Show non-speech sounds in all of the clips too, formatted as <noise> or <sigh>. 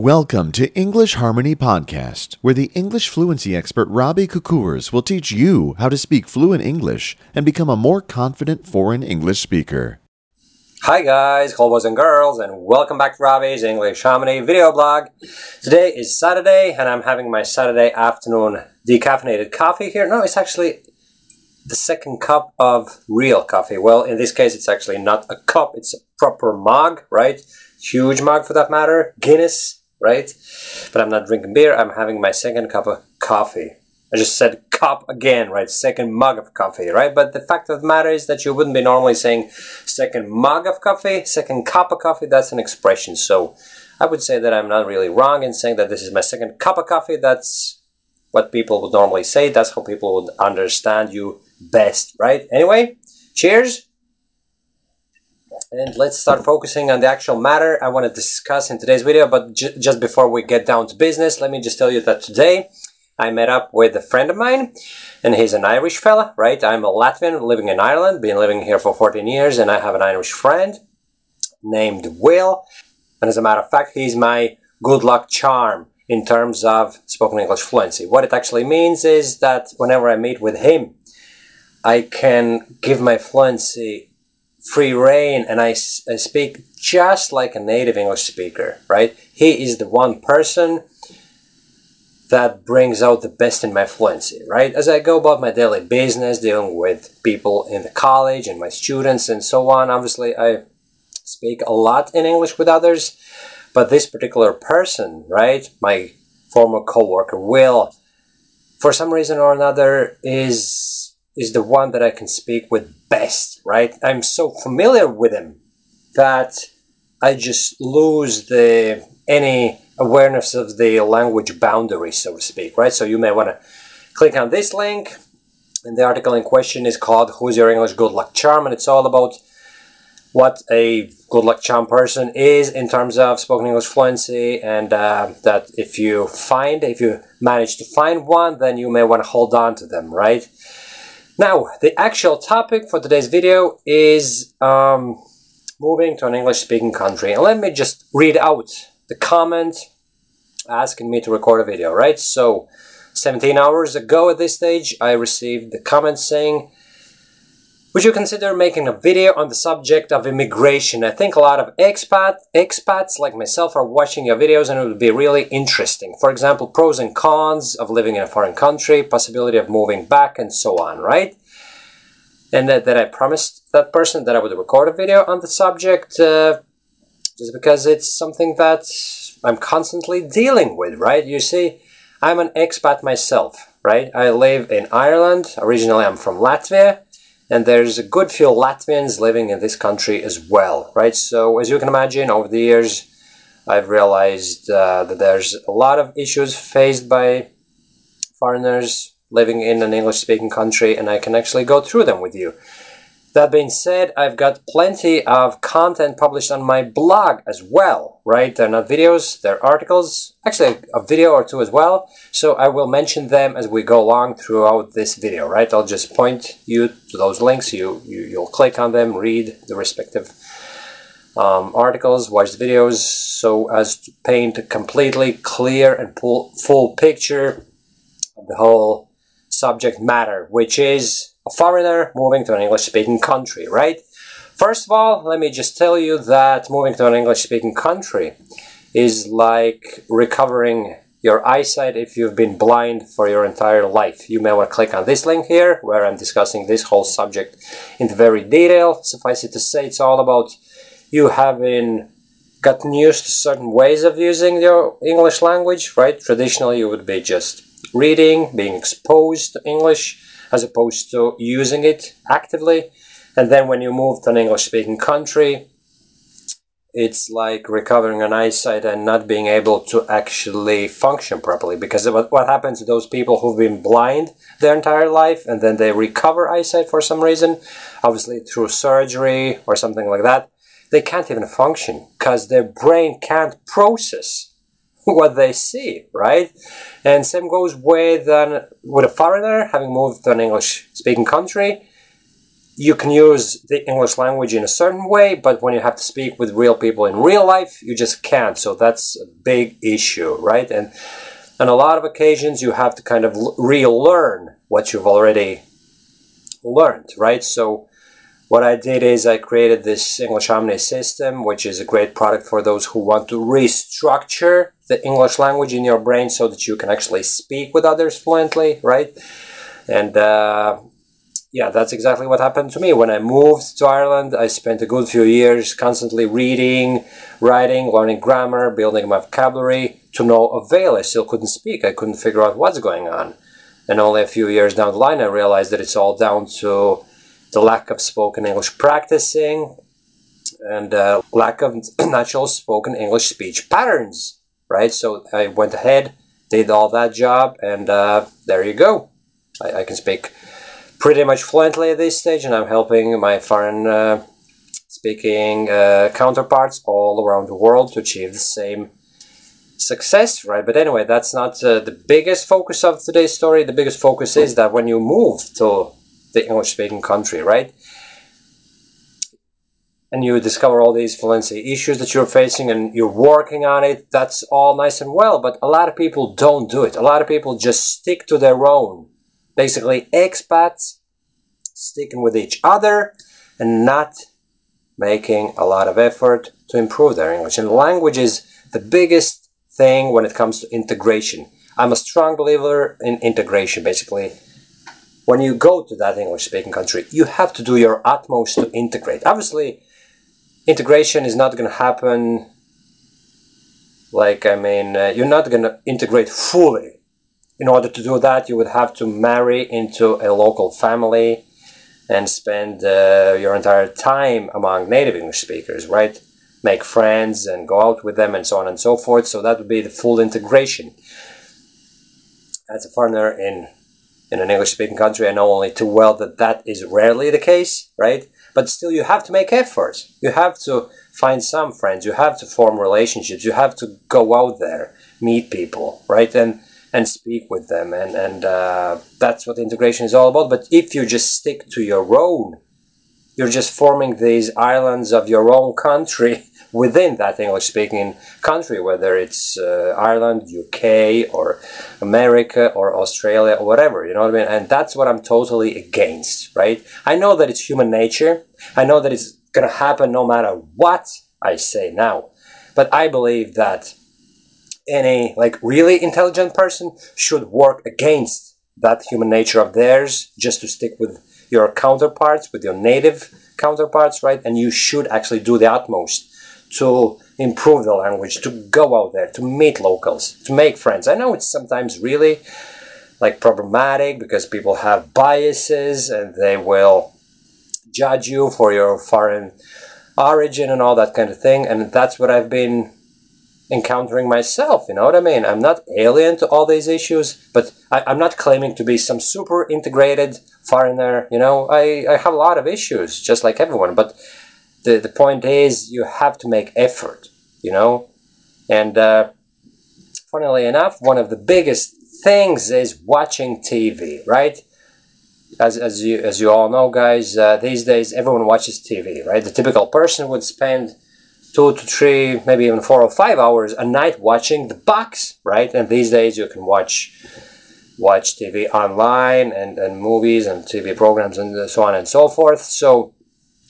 Welcome to English Harmony Podcast, where the English fluency expert Robbie Kukurs will teach you how to speak fluent English and become a more confident foreign English speaker. Hi guys, cool boys and girls, and welcome back to Robbie's English Harmony video blog. Today is Saturday, and I'm having my Saturday afternoon decaffeinated coffee here. No, it's actually the second cup of real coffee. Well, in this case, it's actually not a cup, it's a proper mug, right? Huge mug for that matter. Guinness right? But I'm not drinking beer, I'm having my second cup of coffee. I just said cup again, right? Second mug of coffee, right? But the fact of the matter is that you wouldn't be normally saying second mug of coffee, second cup of coffee, that's an expression. So I would say that I'm not really wrong in saying that this is my second cup of coffee. That's what people would normally say. That's how people would understand you best, right? Anyway, cheers and let's start focusing on the actual matter I want to discuss in today's video. But just before we get down to business, let me just tell you that today I met up with a friend of mine, and he's an Irish fella, right? I'm a Latvian living in Ireland, been living here for 14 years, and I have an Irish friend named Will. And as a matter of fact, he's my good luck charm in terms of spoken English fluency. What it actually means is that whenever I meet with him, I can give my fluency free reign and I, I speak just like a native English speaker, right? He is the one person that brings out the best in my fluency, right? As I go about my daily business, dealing with people in the college and my students and so on, obviously I speak a lot in English with others, but this particular person, right, my former coworker Will, for some reason or another, is is the one that I can speak with best, right? I'm so familiar with him that I just lose the any awareness of the language boundary, so to speak, right? So you may want to click on this link, and the article in question is called "Who's Your English Good Luck Charm?" and it's all about what a good luck charm person is in terms of spoken English fluency, and uh, that if you find, if you manage to find one, then you may want to hold on to them, right? Now, the actual topic for today's video is um, moving to an English-speaking country. And let me just read out the comment asking me to record a video, right? So, 17 hours ago at this stage, I received the comment saying, would you consider making a video on the subject of immigration? I think a lot of expat expats like myself are watching your videos and it would be really interesting. For example, pros and cons of living in a foreign country, possibility of moving back and so on, right? And that, that I promised that person that I would record a video on the subject uh, just because it's something that I'm constantly dealing with, right? You see, I'm an expat myself, right? I live in Ireland. Originally, I'm from Latvia and there's a good few Latvians living in this country as well, right? So as you can imagine, over the years, I've realized uh, that there's a lot of issues faced by foreigners living in an English-speaking country, and I can actually go through them with you. That being said, I've got plenty of content published on my blog as well, right? They're not videos, they're articles, actually a video or two as well. So I will mention them as we go along throughout this video, right? I'll just point you to those links. You, you, you'll click on them, read the respective um, articles, watch the videos, so as to paint a completely clear and full, full picture of the whole subject matter, which is a foreigner moving to an English speaking country, right? First of all, let me just tell you that moving to an English speaking country is like recovering your eyesight if you've been blind for your entire life. You may want to click on this link here where I'm discussing this whole subject in very detail. Suffice it to say, it's all about you having gotten used to certain ways of using your English language, right? Traditionally, you would be just reading, being exposed to English as opposed to using it actively. And then when you move to an English speaking country, it's like recovering an eyesight and not being able to actually function properly. Because what happens to those people who've been blind their entire life and then they recover eyesight for some reason, obviously through surgery or something like that, they can't even function because their brain can't process <laughs> what they see, right? And same goes with an, with a foreigner having moved to an English-speaking country. you can use the English language in a certain way, but when you have to speak with real people in real life, you just can't. So that's a big issue, right? And on a lot of occasions, you have to kind of relearn what you've already learned, right? So what I did is I created this English Harmony system, which is a great product for those who want to restructure the English language in your brain so that you can actually speak with others fluently, right? And uh, yeah, that's exactly what happened to me. When I moved to Ireland, I spent a good few years constantly reading, writing, learning grammar, building my vocabulary to no avail. I still couldn't speak. I couldn't figure out what's going on. And only a few years down the line, I realized that it's all down to the lack of spoken English practicing and uh, lack of <clears throat> natural spoken English speech patterns, right? So I went ahead, did all that job, and uh, there you go. I, I can speak pretty much fluently at this stage, and I'm helping my foreign uh, speaking uh, counterparts all around the world to achieve the same success, right? But anyway, that's not uh, the biggest focus of today's story. The biggest focus is that when you move to the English speaking country, right? And you discover all these fluency issues that you're facing and you're working on it, that's all nice and well, but a lot of people don't do it. A lot of people just stick to their own basically expats sticking with each other and not making a lot of effort to improve their English. And language is the biggest thing when it comes to integration. I'm a strong believer in integration, basically. When you go to that English speaking country, you have to do your utmost to integrate. Obviously, integration is not going to happen like, I mean, uh, you're not going to integrate fully in order to do that, you would have to marry into a local family and spend uh, your entire time among native English speakers, right? Make friends and go out with them and so on and so forth. So that would be the full integration. As a foreigner in in an English speaking country, I know only too well that that is rarely the case, right? But still, you have to make efforts. You have to find some friends. You have to form relationships. You have to go out there, meet people, right? And and speak with them and and uh, that's what integration is all about but if you just stick to your own you're just forming these islands of your own country <laughs> within that english speaking country whether it's uh, ireland uk or america or australia or whatever you know what i mean? And that's what i'm totally against right? I know that it's human nature. I know that it's going to happen no matter what i say now. But i believe that any like really intelligent person should work against that human nature of theirs just to stick with your counterparts with your native counterparts right? And you should actually do the utmost to improve the language to go out there to meet locals to make friends. I know it's sometimes really like problematic because people have biases and they will judge you for your foreign origin and all that kind of thing. And that's what i've been encountering myself. You know what I mean? I'm not alien to all these issues, but I, am not claiming to be some super integrated foreigner. You know, I, I have a lot of issues, just like everyone. But the, the point is, you have to make effort, you know? And uh, funnily enough, one of the biggest things is watching TV, right? As, as you as you all know, guys, uh, these days everyone watches TV, right? The typical person would spend two to three, maybe even four or five hours a night watching the box, right? And these days you can watch watch TV online and, and movies and TV programs and so on and so forth. So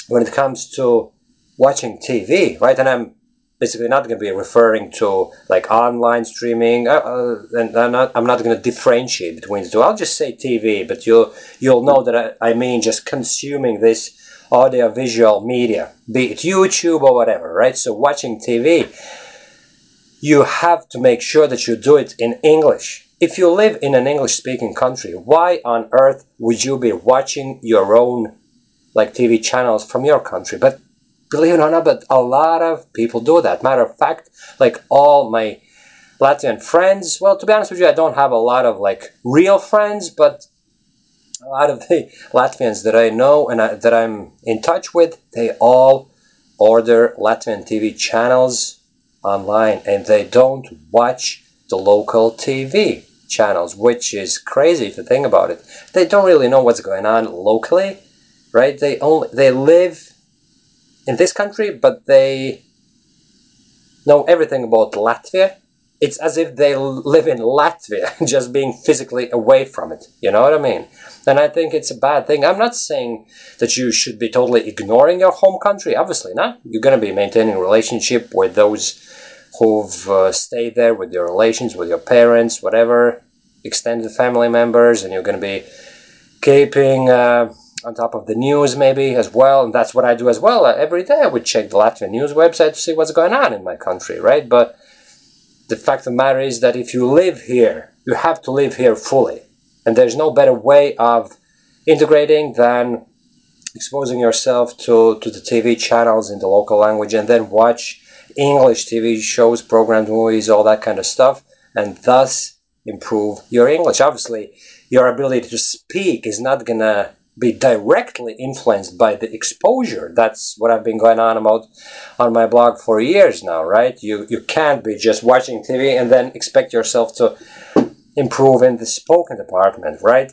when it comes to watching TV, right, and I'm basically not going to be referring to like online streaming, uh, uh, and I'm not, I'm not going to differentiate between the two. I'll just say TV, but you'll you'll know that I, I mean just consuming this audio visual media, be it YouTube or whatever, right? So watching TV, you have to make sure that you do it in English. If you live in an English speaking country, why on earth would you be watching your own like TV channels from your country? But believe it or not, but a lot of people do that. Matter of fact, like all my Latvian friends, well, to be honest with you, I don't have a lot of like real friends, but a lot of the Latvians that I know and I, that I'm in touch with, they all order Latvian TV channels online and they don't watch the local TV channels, which is crazy to think about it. They don't really know what's going on locally right? They only they live in this country, but they know everything about Latvia. It's as if they live in Latvia, <laughs> just being physically away from it. You know what I mean? And I think it's a bad thing. I'm not saying that you should be totally ignoring your home country. Obviously not. You're going to be maintaining relationship with those who've uh, stayed there, with your relations, with your parents, whatever, extended family members, and you're going to be keeping uh, on top of the news maybe as well. And that's what I do as well. Uh, every day I would check the Latvian news website to see what's going on in my country, right? But the fact of the matter is that if you live here, you have to live here fully. And there's no better way of integrating than exposing yourself to, to the TV channels in the local language and then watch English TV shows, programs, movies, all that kind of stuff, and thus improve your English. Obviously, your ability to speak is not gonna be directly influenced by the exposure. That's what I've been going on about on my blog for years now, right? You you can't be just watching TV and then expect yourself to improve in the spoken department, right?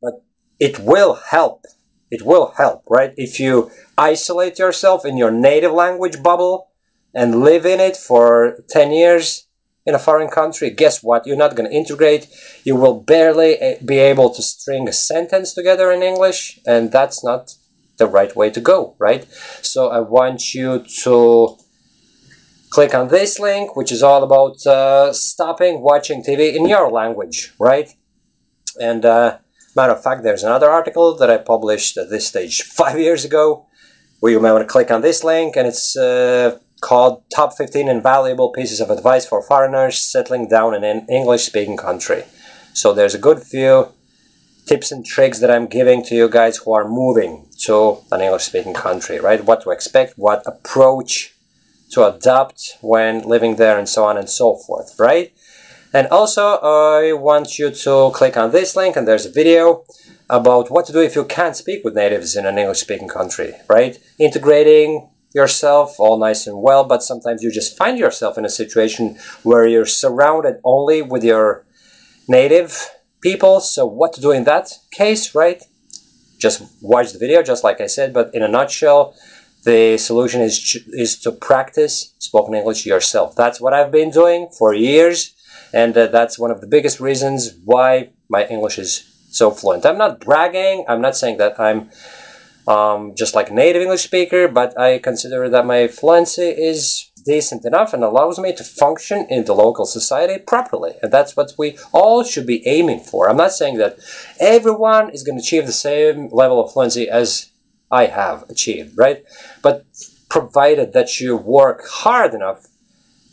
But it will help. It will help, right? If you isolate yourself in your native language bubble and live in it for 10 years in a foreign country, guess what? You're not going to integrate. You will barely eh, be able to string a sentence together in English, and that's not the right way to go, right? So I want you to click on this link, which is all about uh, stopping watching TV in your language, right? And uh, matter of fact, there's another article that I published at this stage five years ago, where you may want to click on this link, and it's uh, called Top 15 Invaluable Pieces of Advice for Foreigners Settling Down in an English-speaking country. So there's a good few tips and tricks that I'm giving to you guys who are moving to an English-speaking country, right? What to expect, what approach to adopt when living there and so on and so forth, right? And also, I want you to click on this link and there's a video about what to do if you can't speak with natives in an English-speaking country, right? Integrating yourself all nice and well, but sometimes you just find yourself in a situation where you're surrounded only with your native people. So what to do in that case, right? Just watch the video, just like I said, but in a nutshell, the solution is is to practice spoken English yourself. That's what I've been doing for years, and uh, that's one of the biggest reasons why my English is so fluent. I'm not bragging. I'm not saying that I'm um, just like native English speaker, but I consider that my fluency is decent enough and allows me to function in the local society properly. And that's what we all should be aiming for. I'm not saying that everyone is going to achieve the same level of fluency as I have achieved, right? But provided that you work hard enough,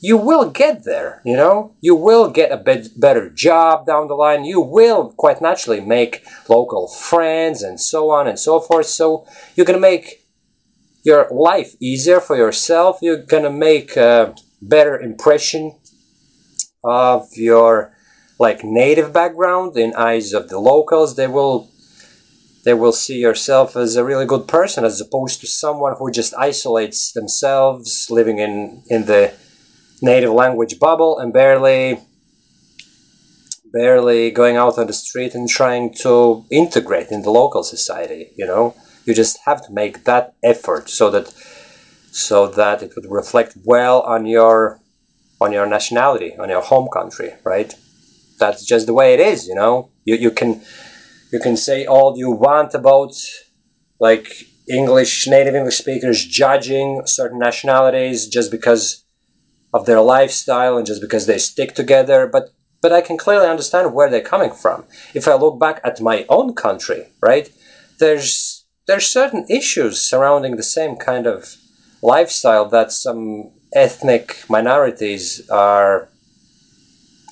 you will get there, you know? You will get a bit better job down the line. You will quite naturally make local friends and so on and so forth. So you're going to make your life easier for yourself. You're going to make a better impression of your like native background in eyes of the locals. They will they will see yourself as a really good person as opposed to someone who just isolates themselves living in in the native language bubble and barely barely going out on the street and trying to integrate in the local society you know? You just have to make that effort so that so that it would reflect well on your on your nationality on your home country right? That's just the way it is you know? You, you can you can say all you want about like English native English speakers judging certain nationalities just because of their lifestyle and just because they stick together, but but I can clearly understand where they're coming from. If I look back at my own country, right, there's there's certain issues surrounding the same kind of lifestyle that some ethnic minorities are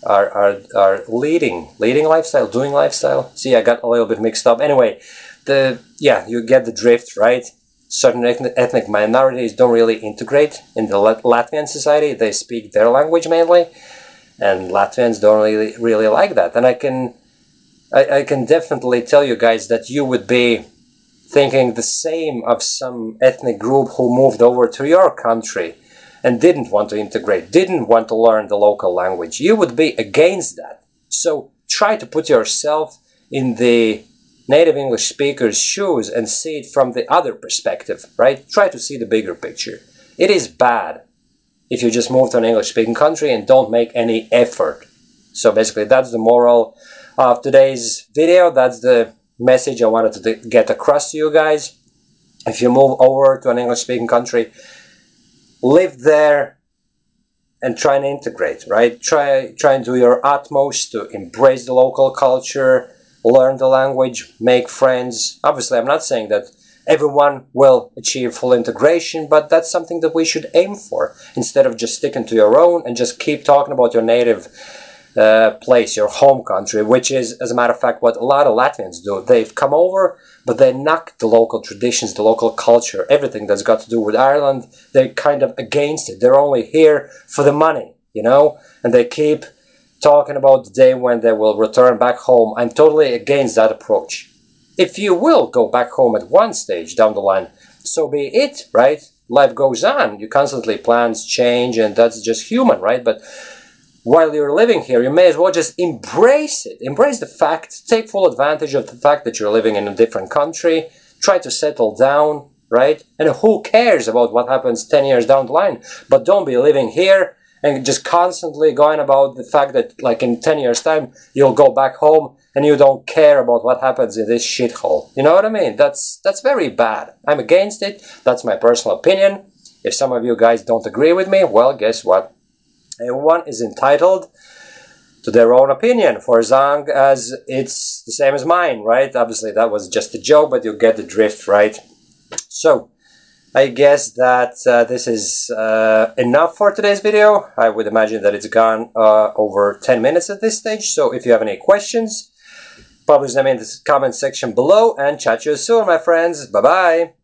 are, are, are leading leading lifestyle doing lifestyle. See i got a little bit mixed up. Anyway the yeah you get the drift right certain ethnic minorities don't really integrate in the latvian society. They speak their language mainly and latvians don't really really like that. And i can I, I can definitely tell you guys that you would be thinking the same of some ethnic group who moved over to your country and didn't want to integrate, didn't want to learn the local language, you would be against that. So try to put yourself in the native English speakers' shoes and see it from the other perspective, right? Try to see the bigger picture. It is bad if you just move to an English speaking country and don't make any effort. So basically, that's the moral of today's video. That's the message I wanted to get across to you guys. If you move over to an English speaking country, live there and try and integrate, right? Try, try and do your utmost to embrace the local culture, learn the language, make friends. Obviously, I'm not saying that everyone will achieve full integration, but that's something that we should aim for instead of just sticking to your own and just keep talking about your native uh, place, your home country, which is, as a matter of fact, what a lot of Latvians do. They've come over, but they knock the local traditions, the local culture, everything that's got to do with Ireland. They're kind of against it. They're only here for the money, you know, and they keep talking about the day when they will return back home. I'm totally against that approach. If you will go back home at one stage down the line, so be it, right? Life goes on. You constantly plans change, and that's just human, right? But while you're living here, you may as well just embrace it. Embrace the fact, take full advantage of the fact that you're living in a different country, try to settle down, right? And who cares about what happens 10 years down the line? But don't be living here and just constantly going about the fact that, like, in 10 years' time, you'll go back home and you don't care about what happens in this shithole. You know what I mean? That's, that's very bad. I'm against it. That's my personal opinion. If some of you guys don't agree with me, well, guess what? Everyone is entitled to their own opinion for as long as it's the same as mine, right? Obviously, that was just a joke, but you get the drift, right? So, I guess that uh, this is uh, enough for today's video. I would imagine that it's gone uh, over 10 minutes at this stage. So, if you have any questions, publish them in the comment section below and chat you soon, my friends. Bye bye.